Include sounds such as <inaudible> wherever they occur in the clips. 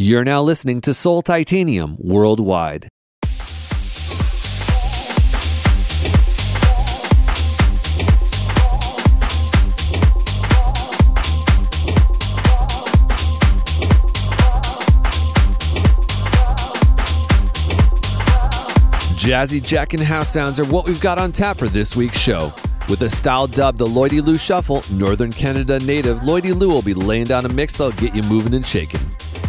You're now listening to Soul Titanium worldwide. Jazzy Jack and house sounds are what we've got on tap for this week's show. With a style dubbed the Lloydie Lou Shuffle, Northern Canada native Lloydie Lou will be laying down a mix that'll get you moving and shaking.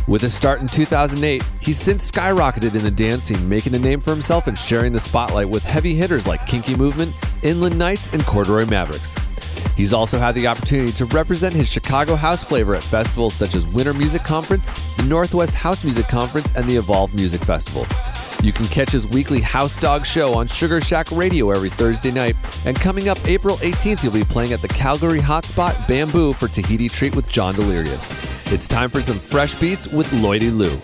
With a start in 2008, he's since skyrocketed in the dance scene, making a name for himself and sharing the spotlight with heavy hitters like Kinky Movement, Inland Knights, and Corduroy Mavericks. He's also had the opportunity to represent his Chicago house flavor at festivals such as Winter Music Conference, the Northwest House Music Conference, and the Evolve Music Festival. You can catch his weekly House Dog show on Sugar Shack Radio every Thursday night. And coming up April 18th, he'll be playing at the Calgary Hotspot Bamboo for Tahiti Treat with John Delirious. It's time for some fresh beats with Lloydie Lou.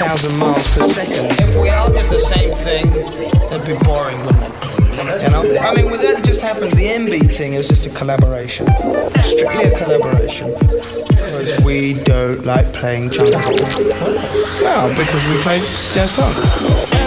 186,000 miles per second. If we all did the same thing, it'd be boring, wouldn't it? You know? I mean, with that just happened, the MB thing is just a collaboration. Strictly a collaboration. Because we don't like playing jungle. No, because we play jazz funk.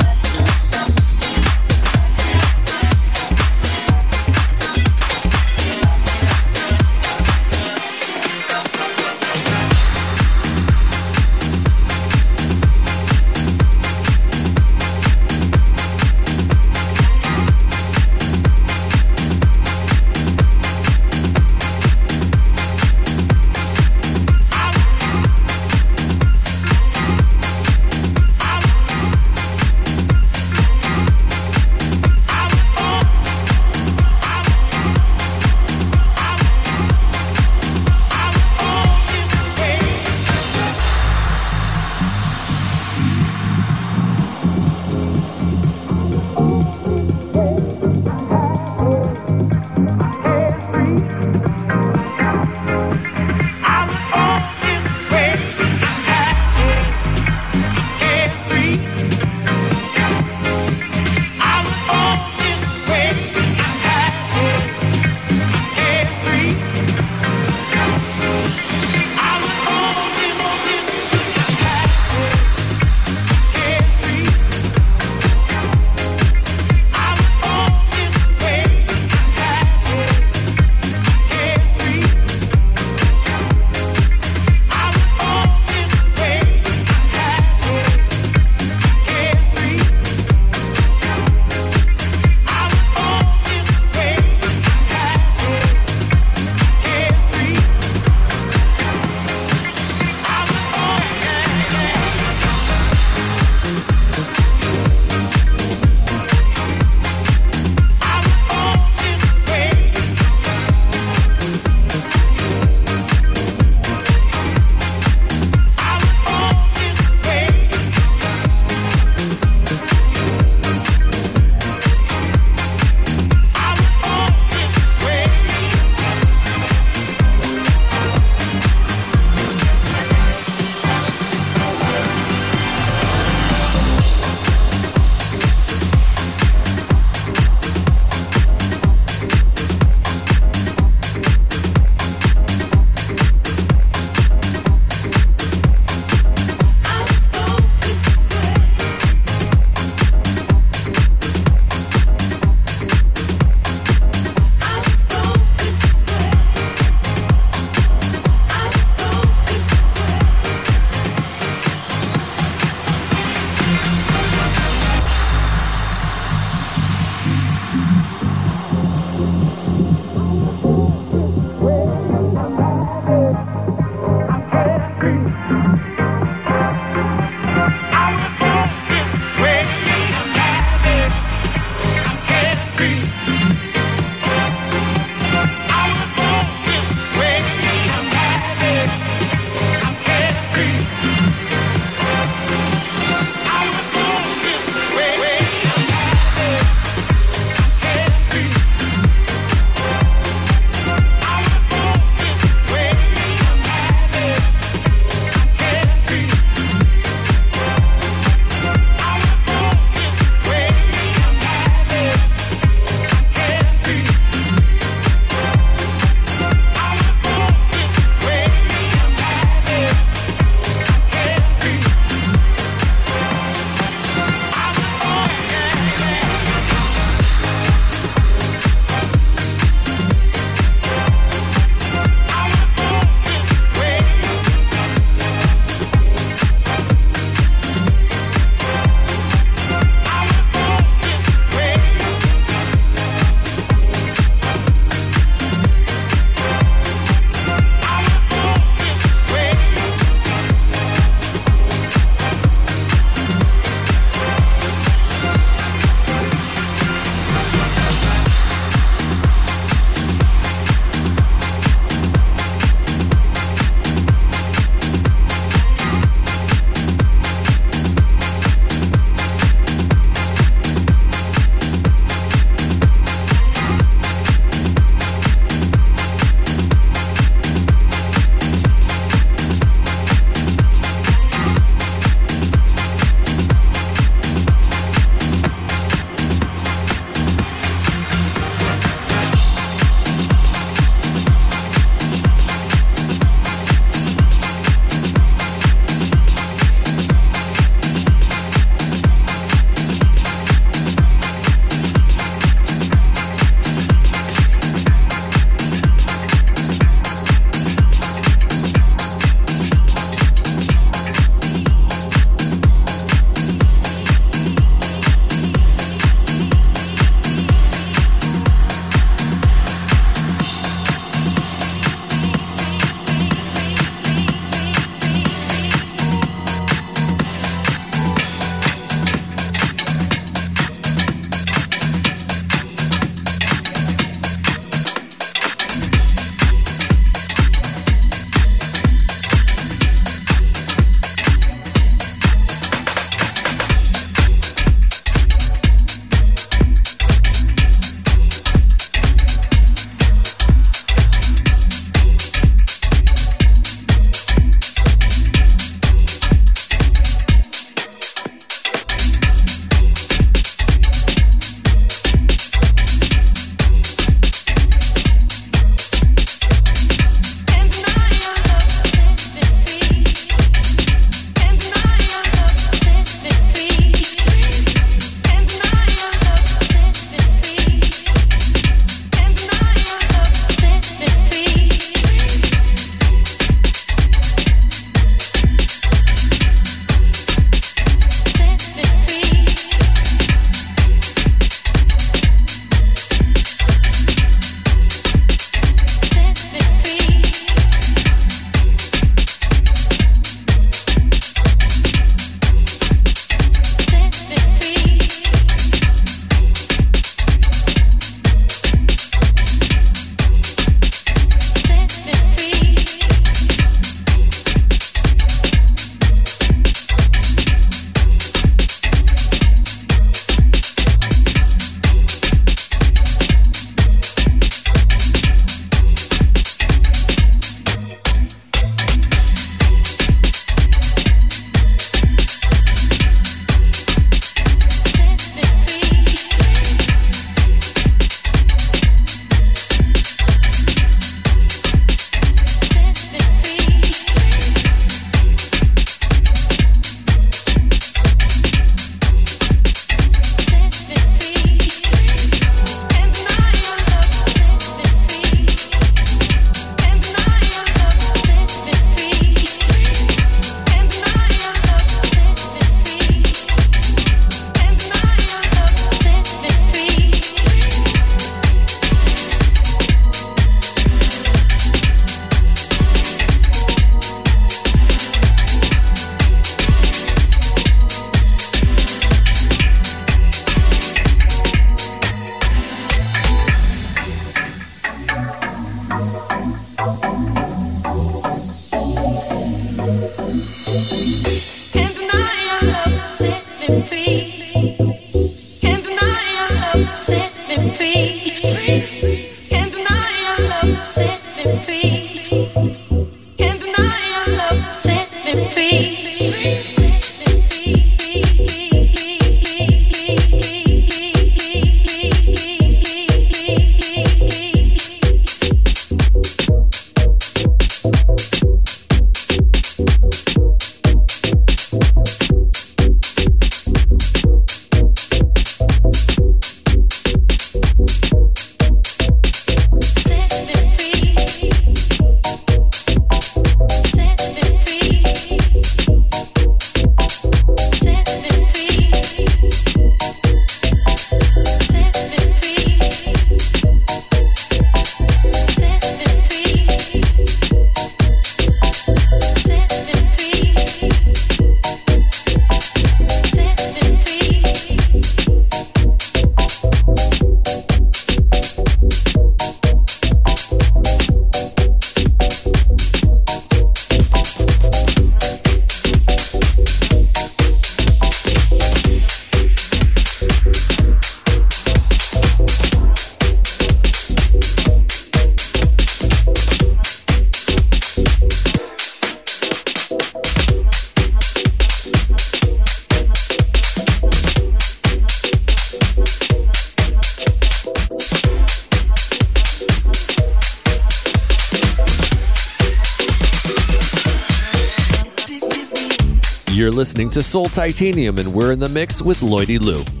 Listening to Soul Titanium, and we're in the mix with Lloydie Lou.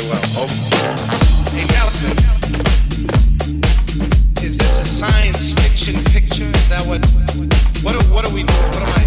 very well. Over. Hey, Allison, is this a science fiction picture? Is that what? What are, what are we doing? What am I?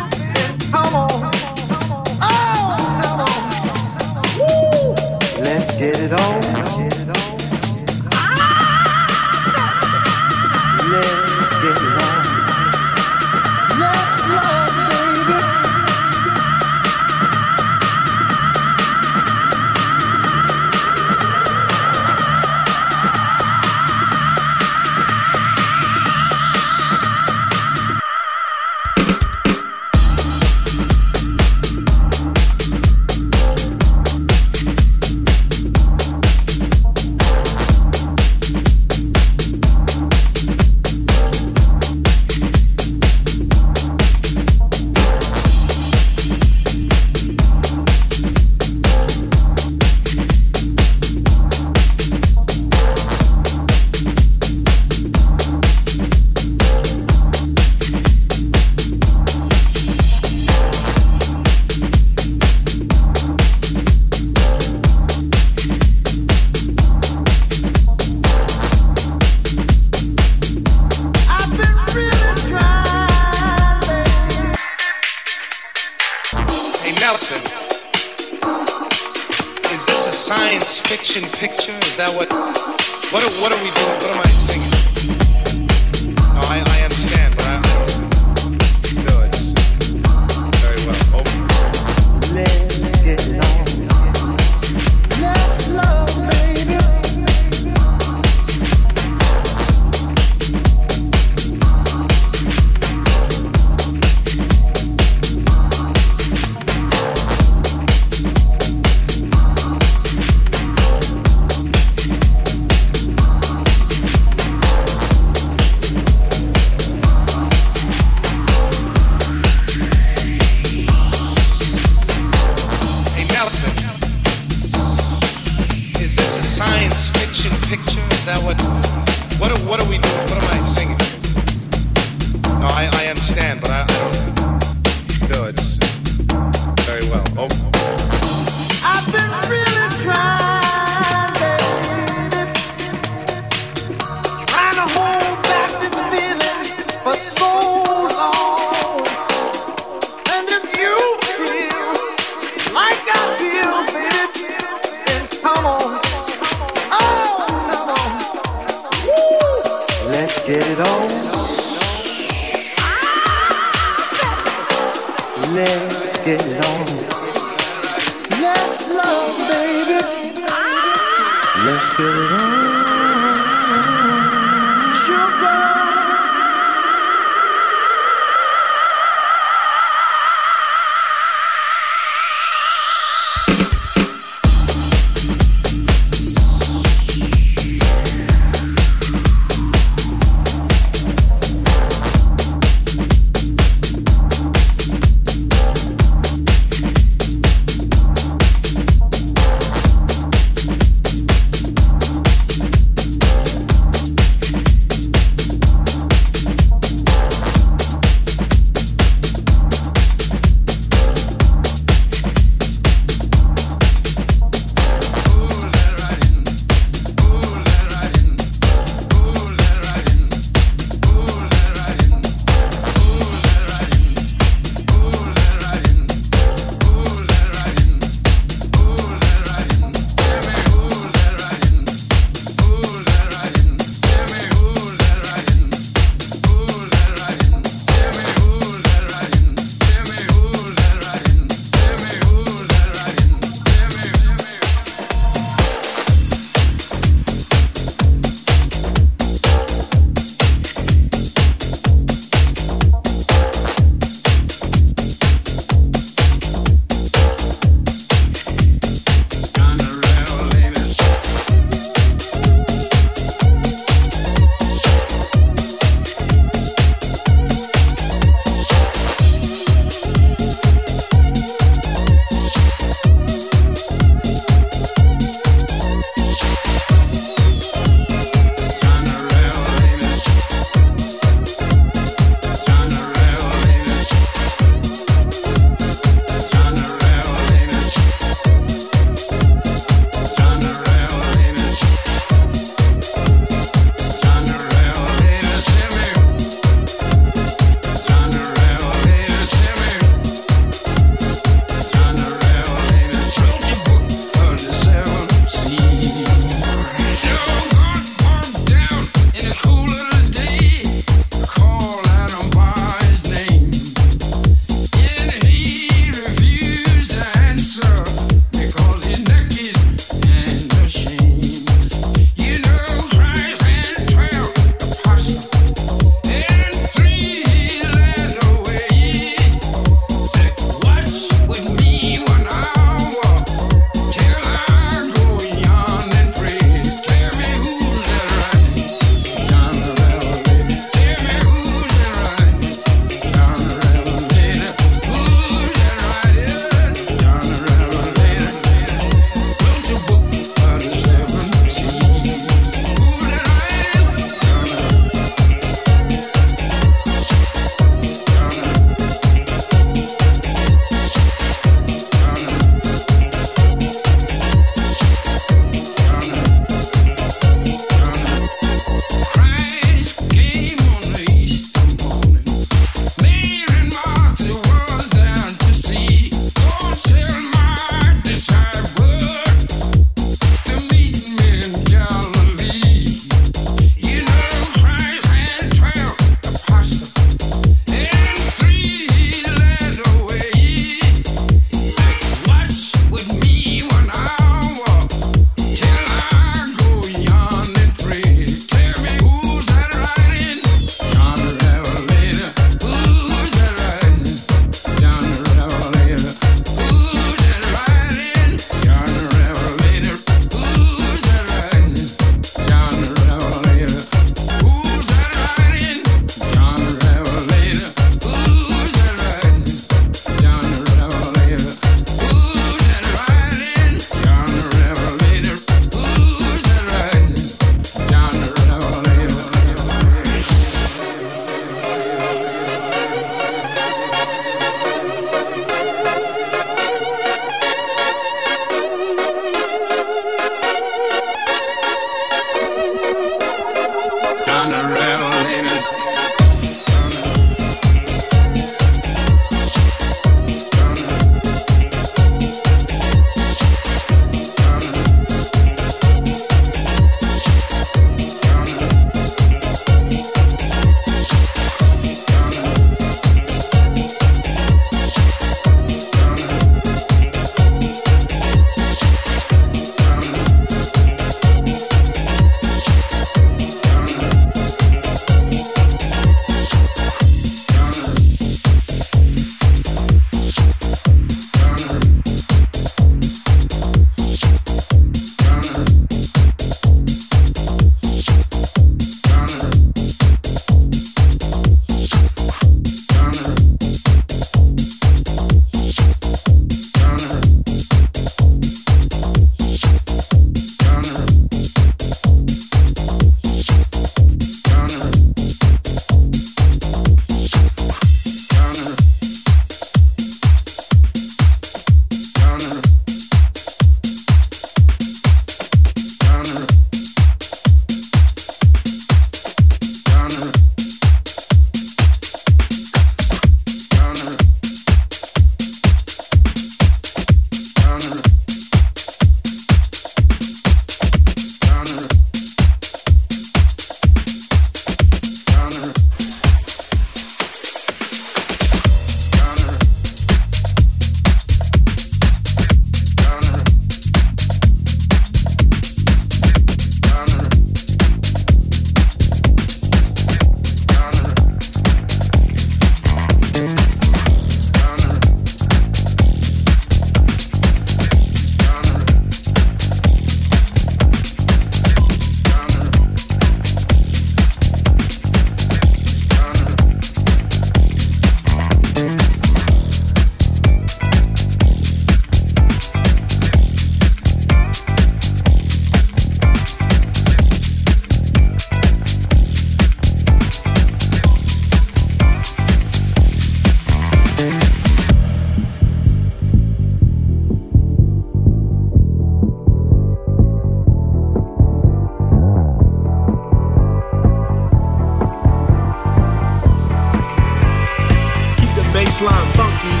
baseline funky.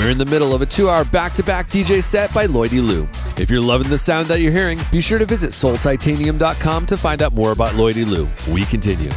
We're in the middle of a two hour back to back DJ set by Lloydie Lou. If you're loving the sound that you're hearing, be sure to visit soultitanium.com to find out more about Lloydie Lou. We continue.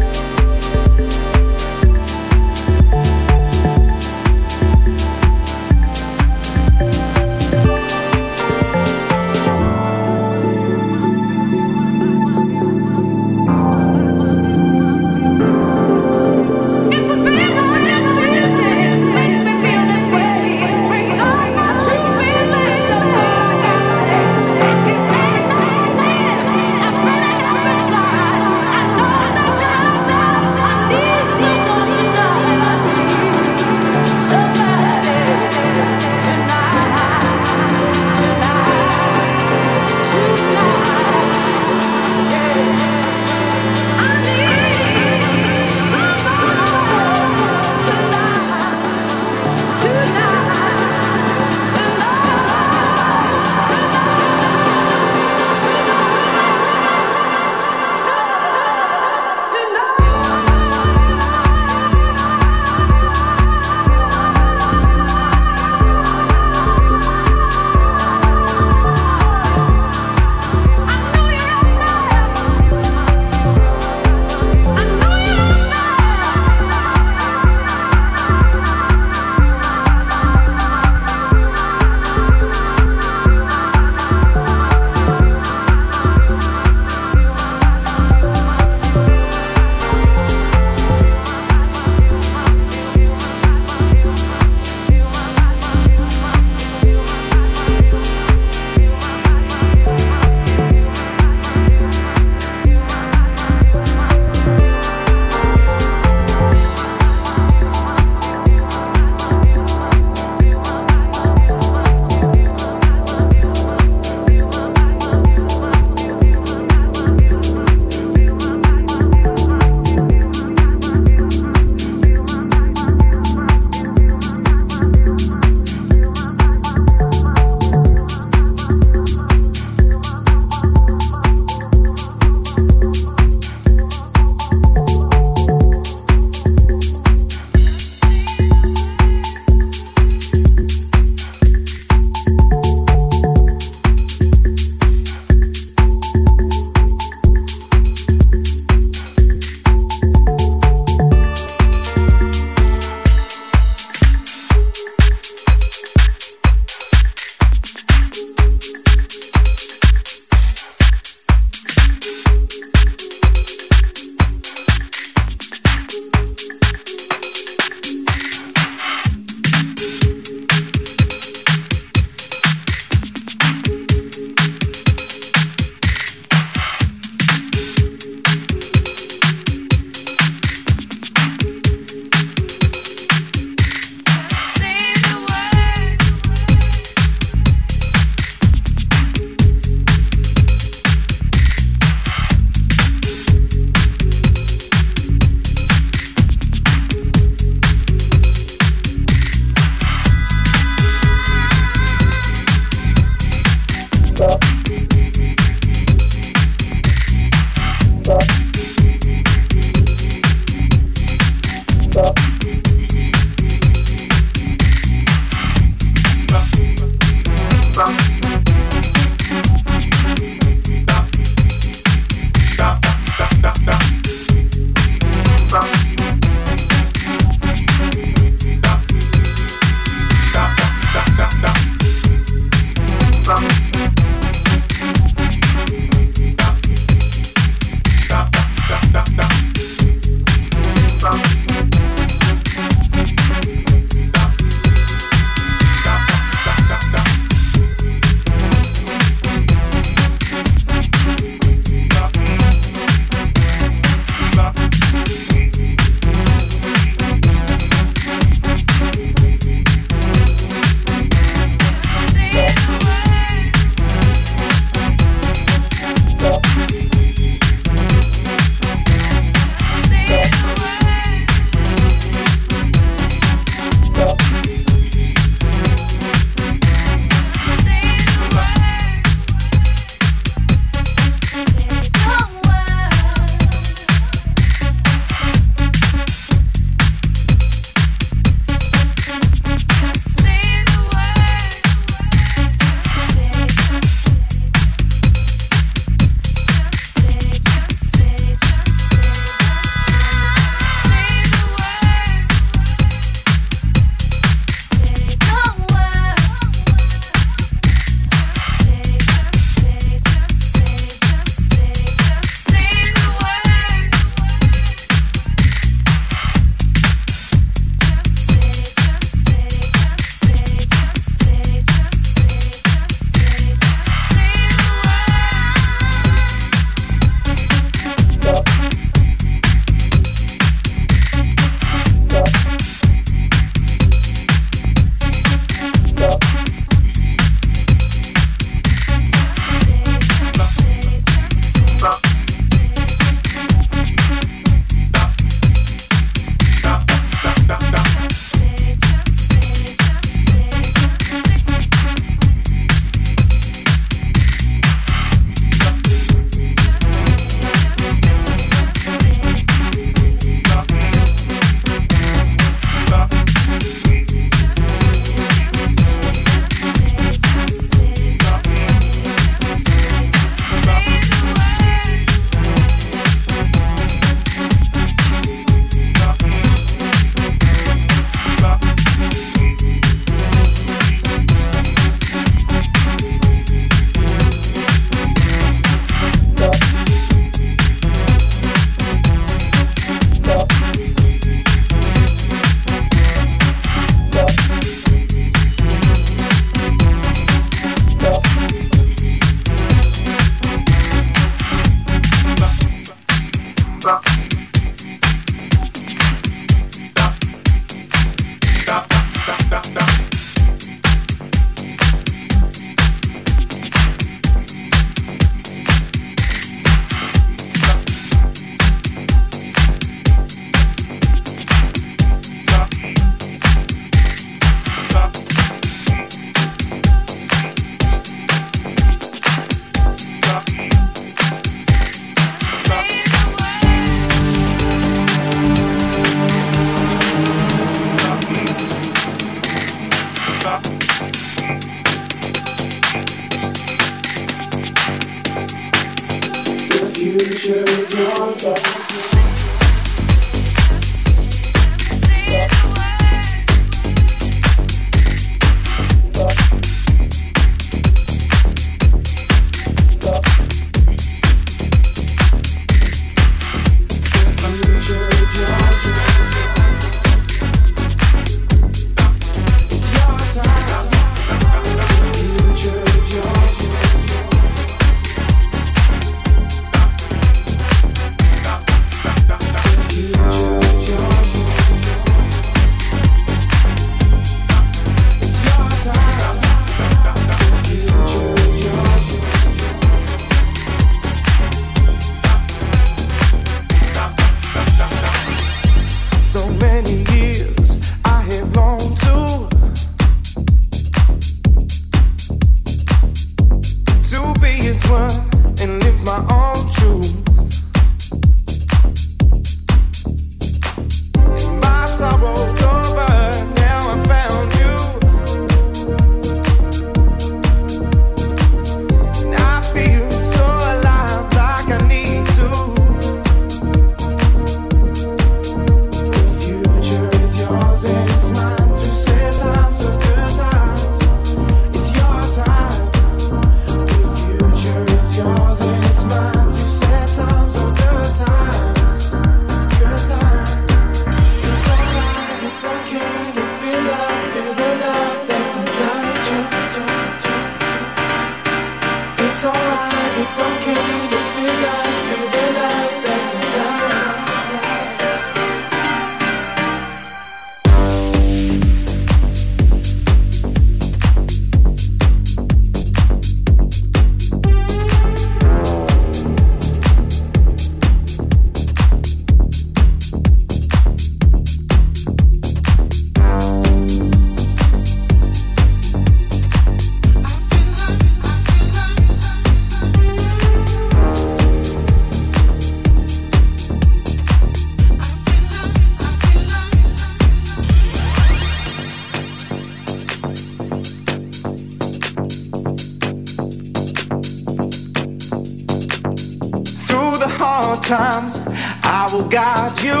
without you.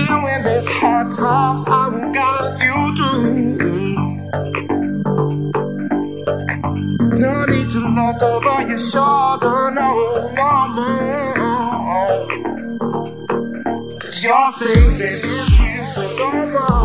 Even when there's hard times, I've got you through. No need to look over your shoulder, no, no, no. Cause your safety is here, so don't worry.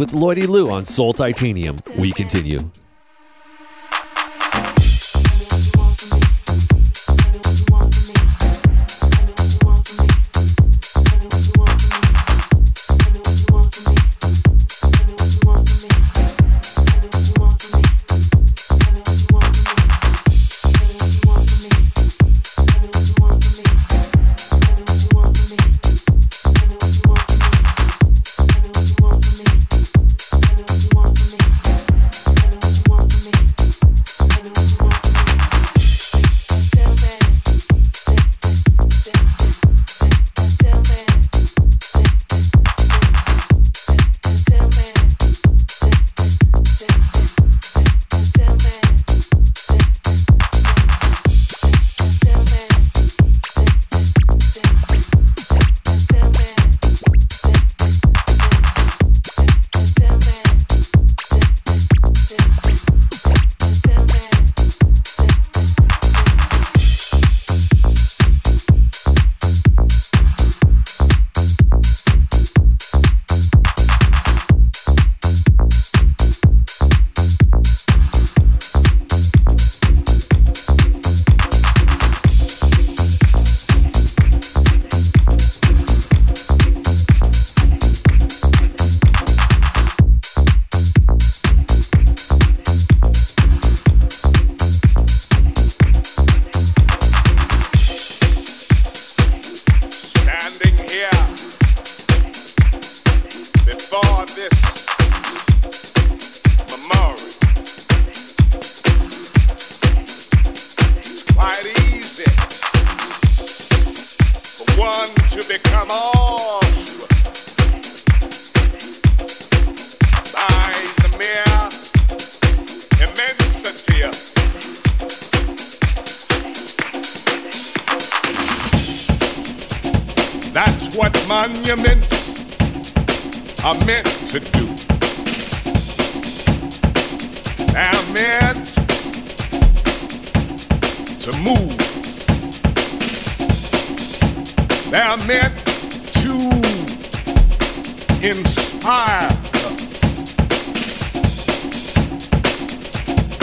With Lloydie Lou on Soul Titanium. We continue. are meant to do. They are meant to move. They are meant to inspire.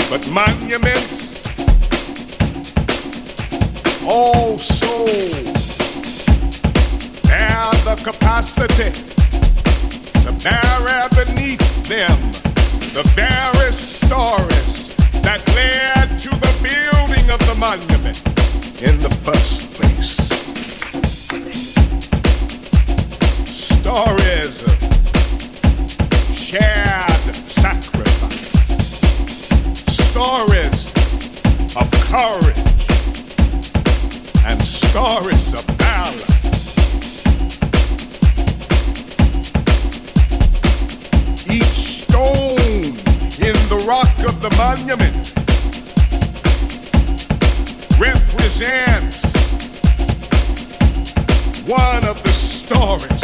But monuments also have the capacity there beneath them the various stories that led to the building of the monument in the first place. Stories of shared sacrifice, stories of courage, and stories of rock of the monument represents one of the stories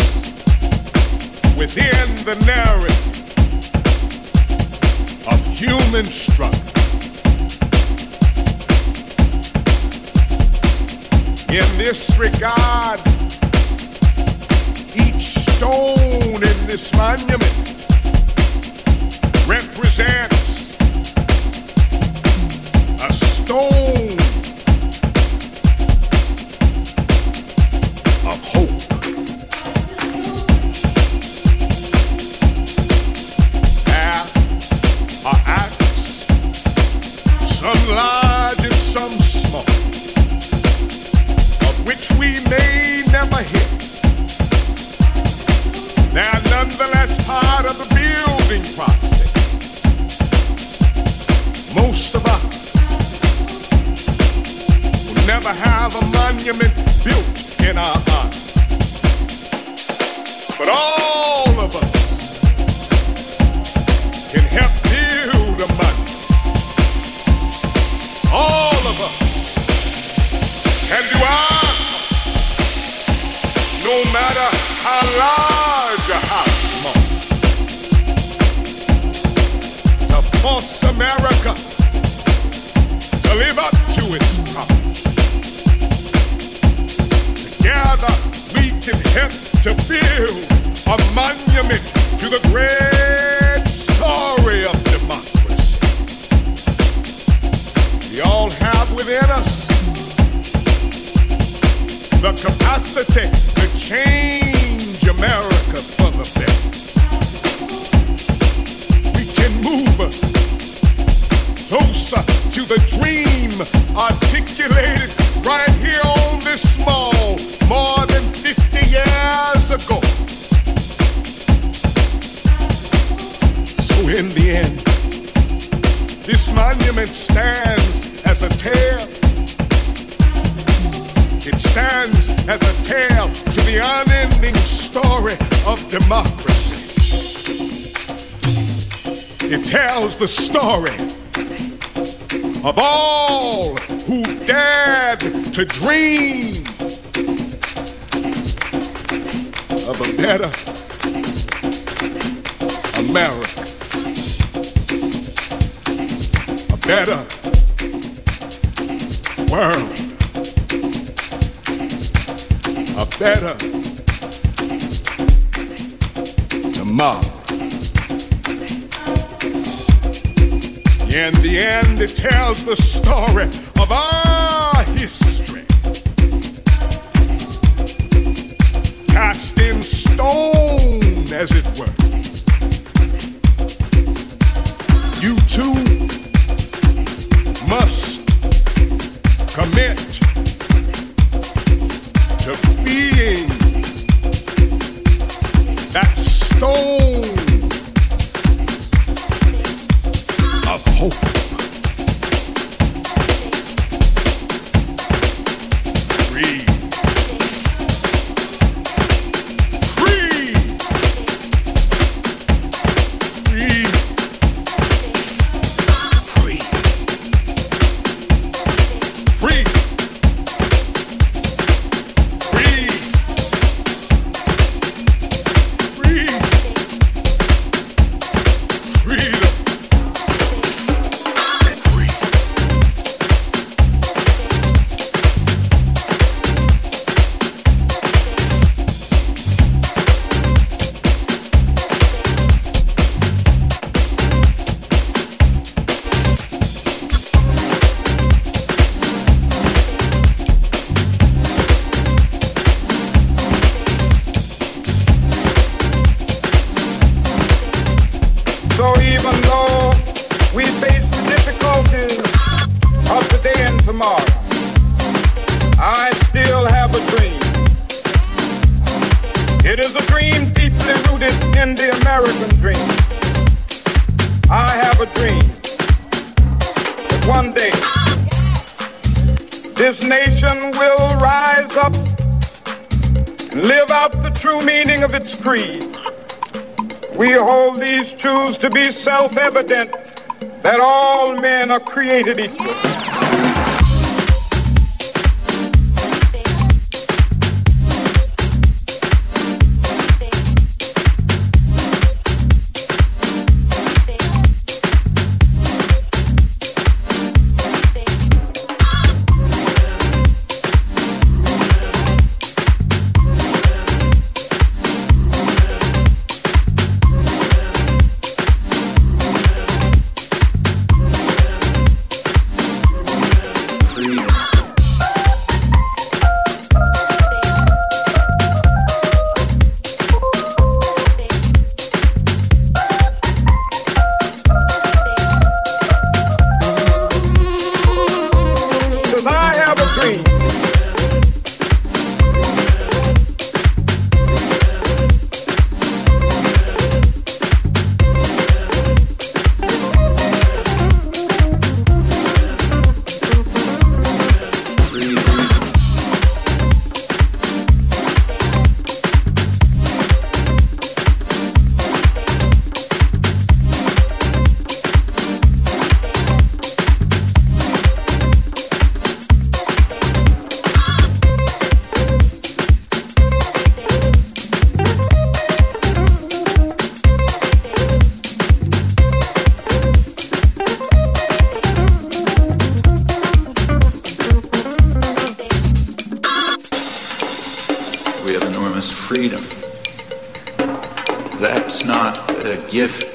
within the narrative of human struggle. In this regard, each stone in this monument represents America. A better world. A better tomorrow. In the end, it tells the story of our history. Cast in stone. Created equal.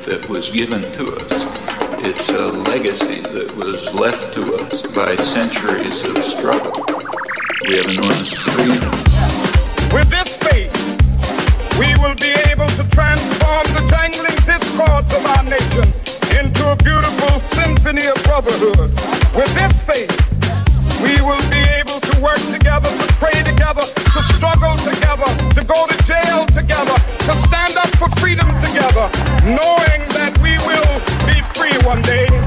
that was given to us. It's a legacy that was left to us by centuries of struggle. We have enormous freedom. With this faith, we will be able to transform the jangling discords of our nation into a beautiful symphony of brotherhood. With this faith, we will be able to work together, to pray together, to struggle together, to go to jail together, to stand up for freedom together, knowing one day.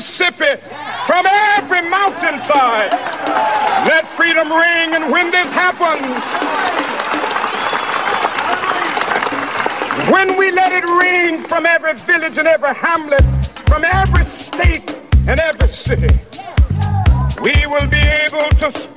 Mississippi, from every mountainside. Let freedom ring, and when this happens, when we let it ring from every village and every hamlet, from every state and every city, we will be able to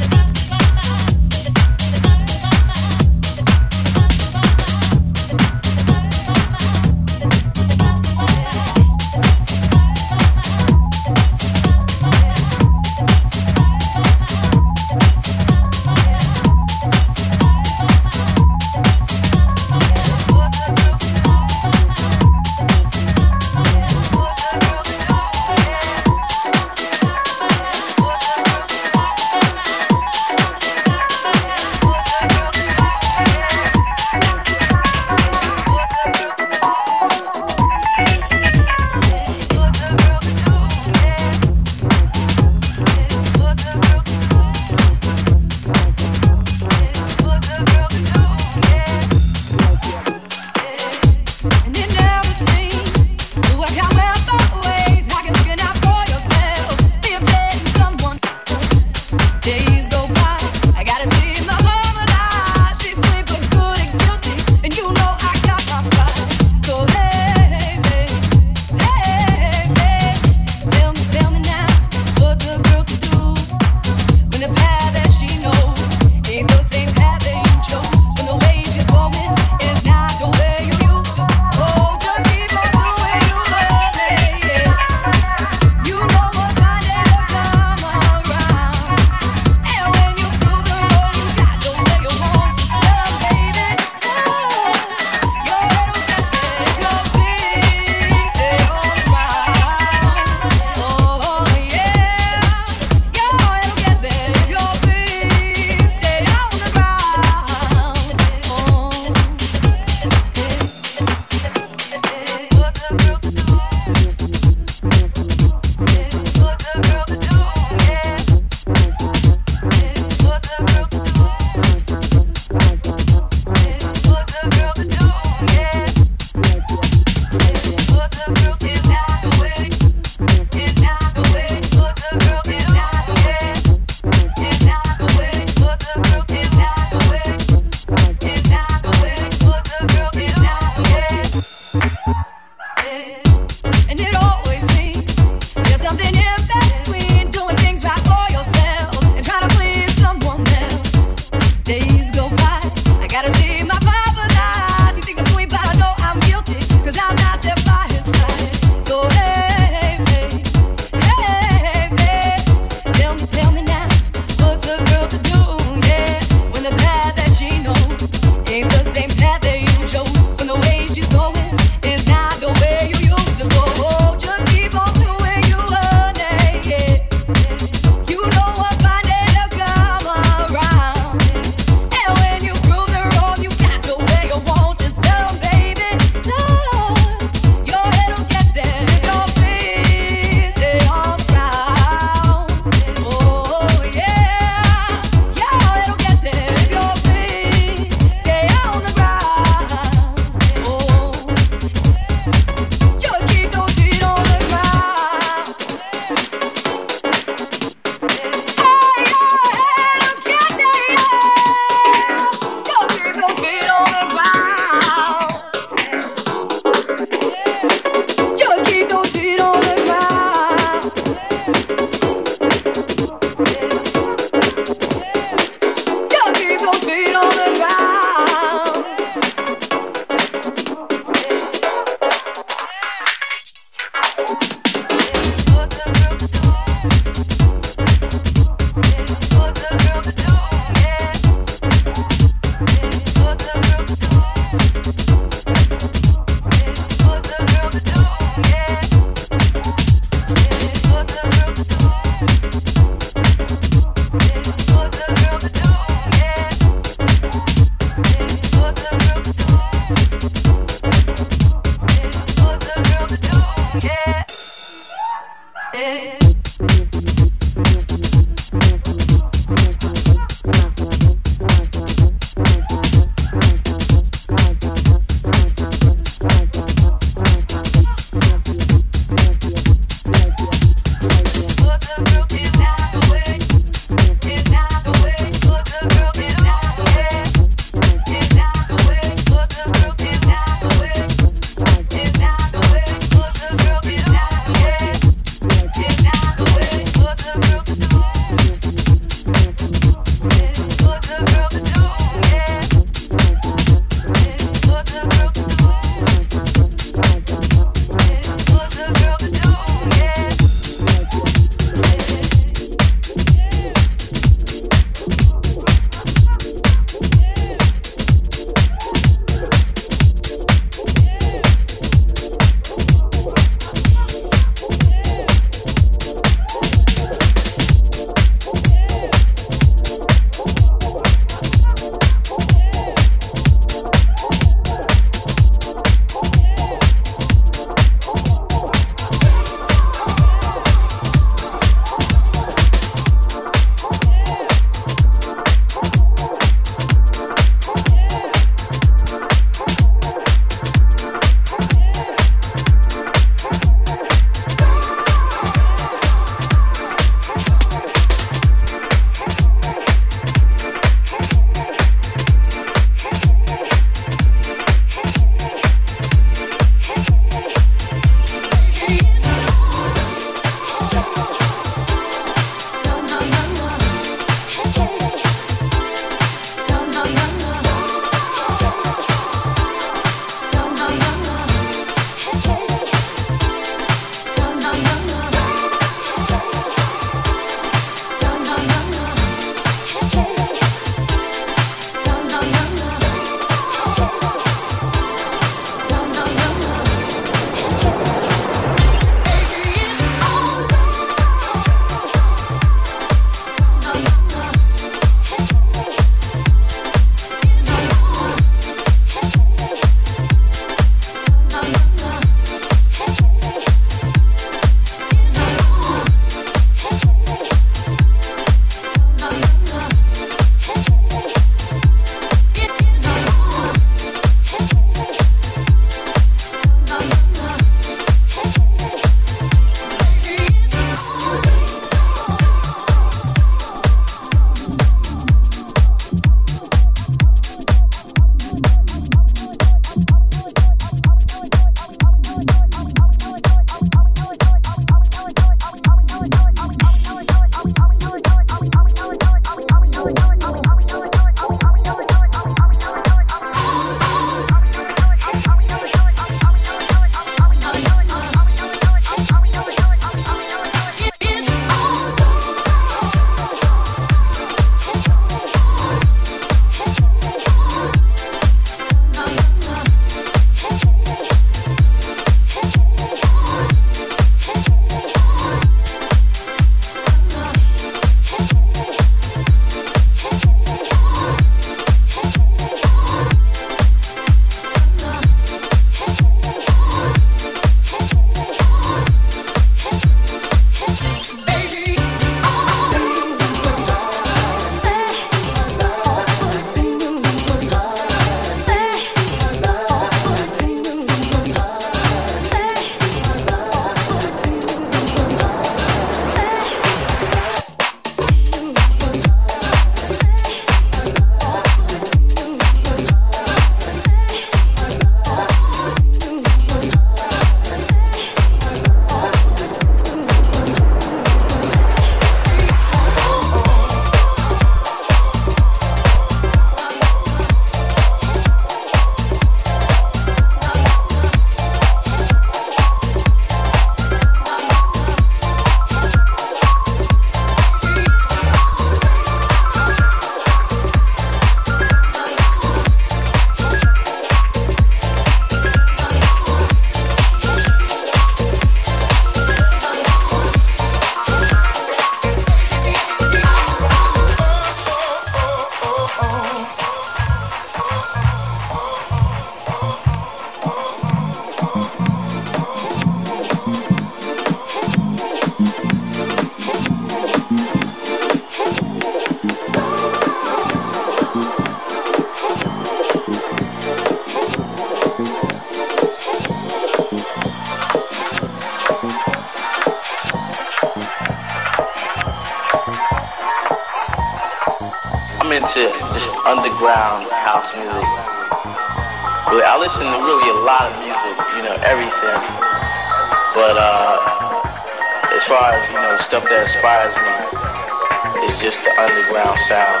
stuff that inspires me is just the underground sound.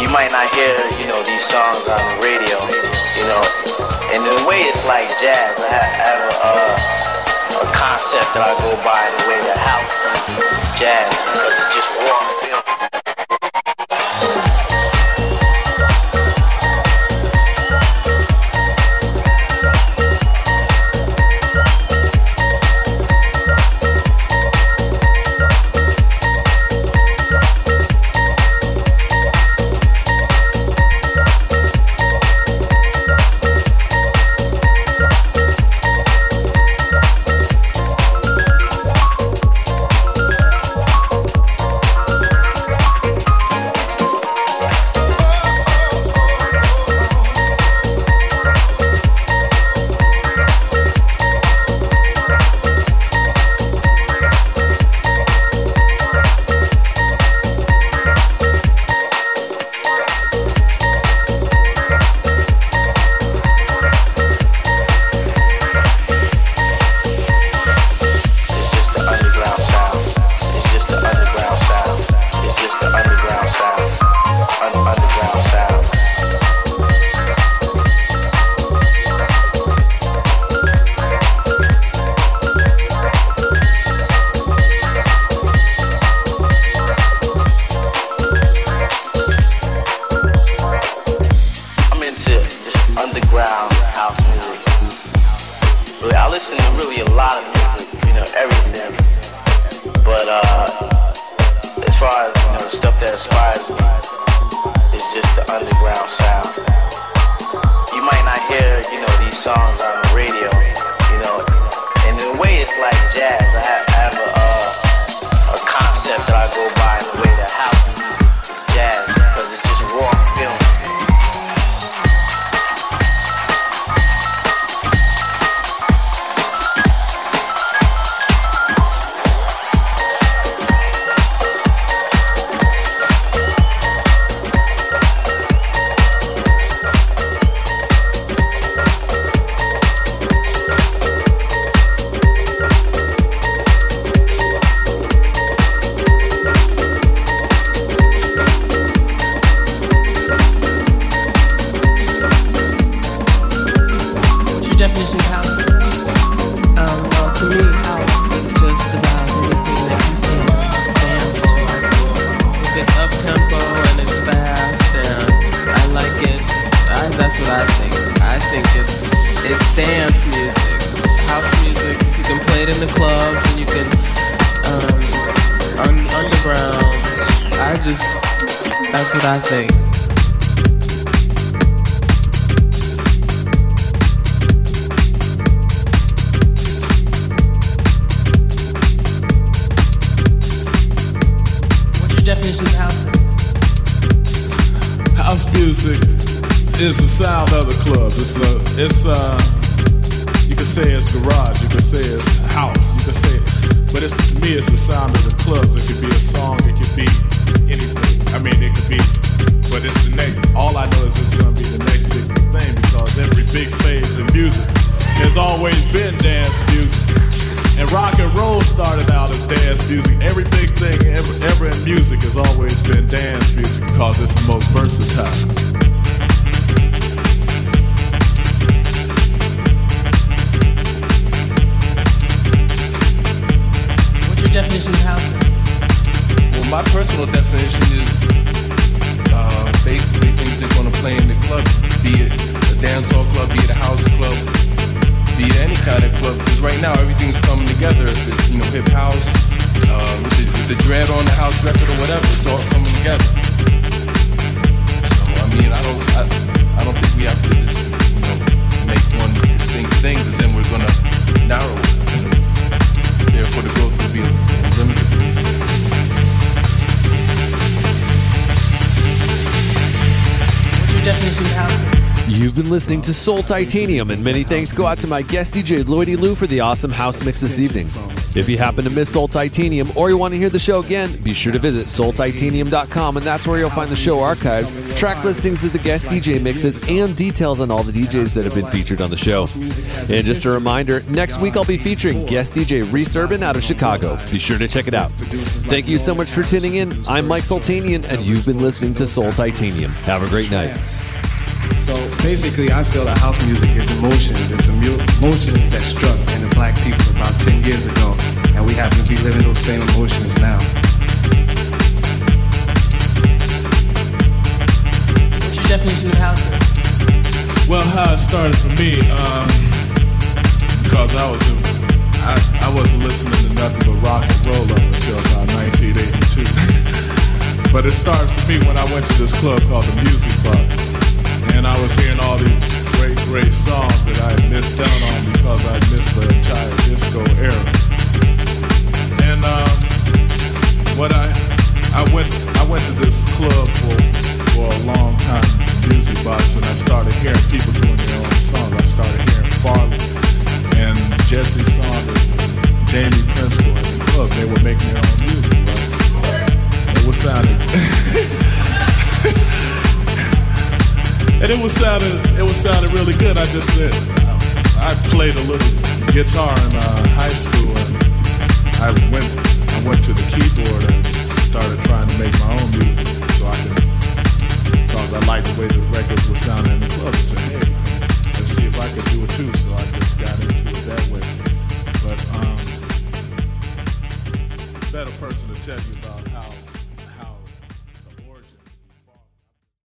You might not hear, you know, these songs on the radio, you know, and in a way it's like jazz. I have, a, a concept that I go by the way that house music is jazz because it's just raw. It's You can play it in the clubs, and you can um, un- underground. I just that's what I think. What's your definition of house? House music is the sound of the clubs. It's a, it's uh, you can say it's garage, you can say it's house, you can say, but it's to me it's the sound of the clubs. It could be a song, it could be anything. I mean, it could be, but it's the next. All I know is it's gonna be the next big thing because every big phase in music has always been dance music. And rock and roll started out as dance music. Every big thing ever, ever in music has always been dance music because it's the most versatile. Definition of house? Well, my personal definition is uh, basically things they're gonna play in the club, be it a dance hall club, be it a house club, be it any kind of club. Because right now everything's coming together. If it's you know hip house, uh, with, the, with the dread on the house record or whatever, it's all coming together. So I mean, I don't, I, I don't think we have to just you know make one distinct thing, because then we're gonna narrow it. Therefore, the growth You've been listening to Soul Titanium, and many thanks go out to my guest DJ Lloydie Lou for the awesome house mix this evening. If you happen to miss Soul Titanium or you want to hear the show again, be sure to visit soultitanium.com and that's where you'll find the show archives, track listings of the guest DJ mixes, and details on all the DJs that have been featured on the show. And just a reminder, next week I'll be featuring guest DJ Reese Urban out of Chicago. Be sure to check it out. Thank you so much for tuning in. I'm Mike Sultanian, and you've been listening to Soul Titanium. Have a great night. So basically, I feel that house music is emotions. It's emotions that struck in the black people about 10 years ago, and we happen to be living those same emotions now. What's your definition of house? Well, how it started for me, um, because I was, I, I wasn't listening to nothing but rock and roll up until about 1982. <laughs> but it started for me when I went to this club called the Music Box, and I was hearing all these great, great songs that I missed out on because I missed the entire disco era. And um, what I, I went, I went to this club for for a long time, Music Box, and I started hearing people doing their own songs. I started hearing Farley and Jesse Saunders, Jamie Principle in the club. They were making their own music, right? It was sounding. <laughs> and it was sounding, it was sounding really good. I just said, I played a little guitar in uh, high school, and I went, I went to the keyboard and started trying to make my own music, so I could, because I liked the way the records were sounding in the club. Said, hey, let's see if I could do it too. So I just got into it that way. But um, better person to tell you.